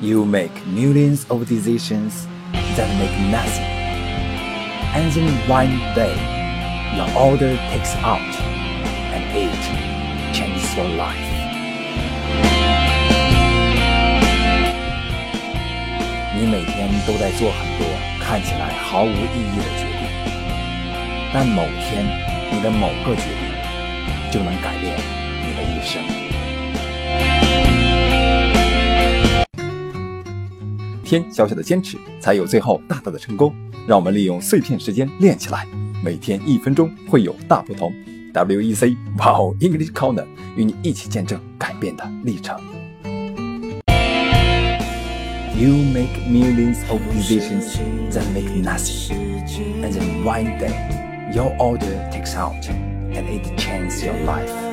You make millions of decisions that make nothing. And then one day, your order takes out and it changes your life. 你每天都在做很多看起来毫无意义的决定，但某天你的某个决定就能改变你的一生。 天小小的坚持，才有最后大大的成功。让我们利用碎片时间练起来，每天一分钟会有大不同。WEC Wow English Corner 与你一起见证改变的历程。You make millions of decisions that make nothing, and then one day your order takes out and it changes your life.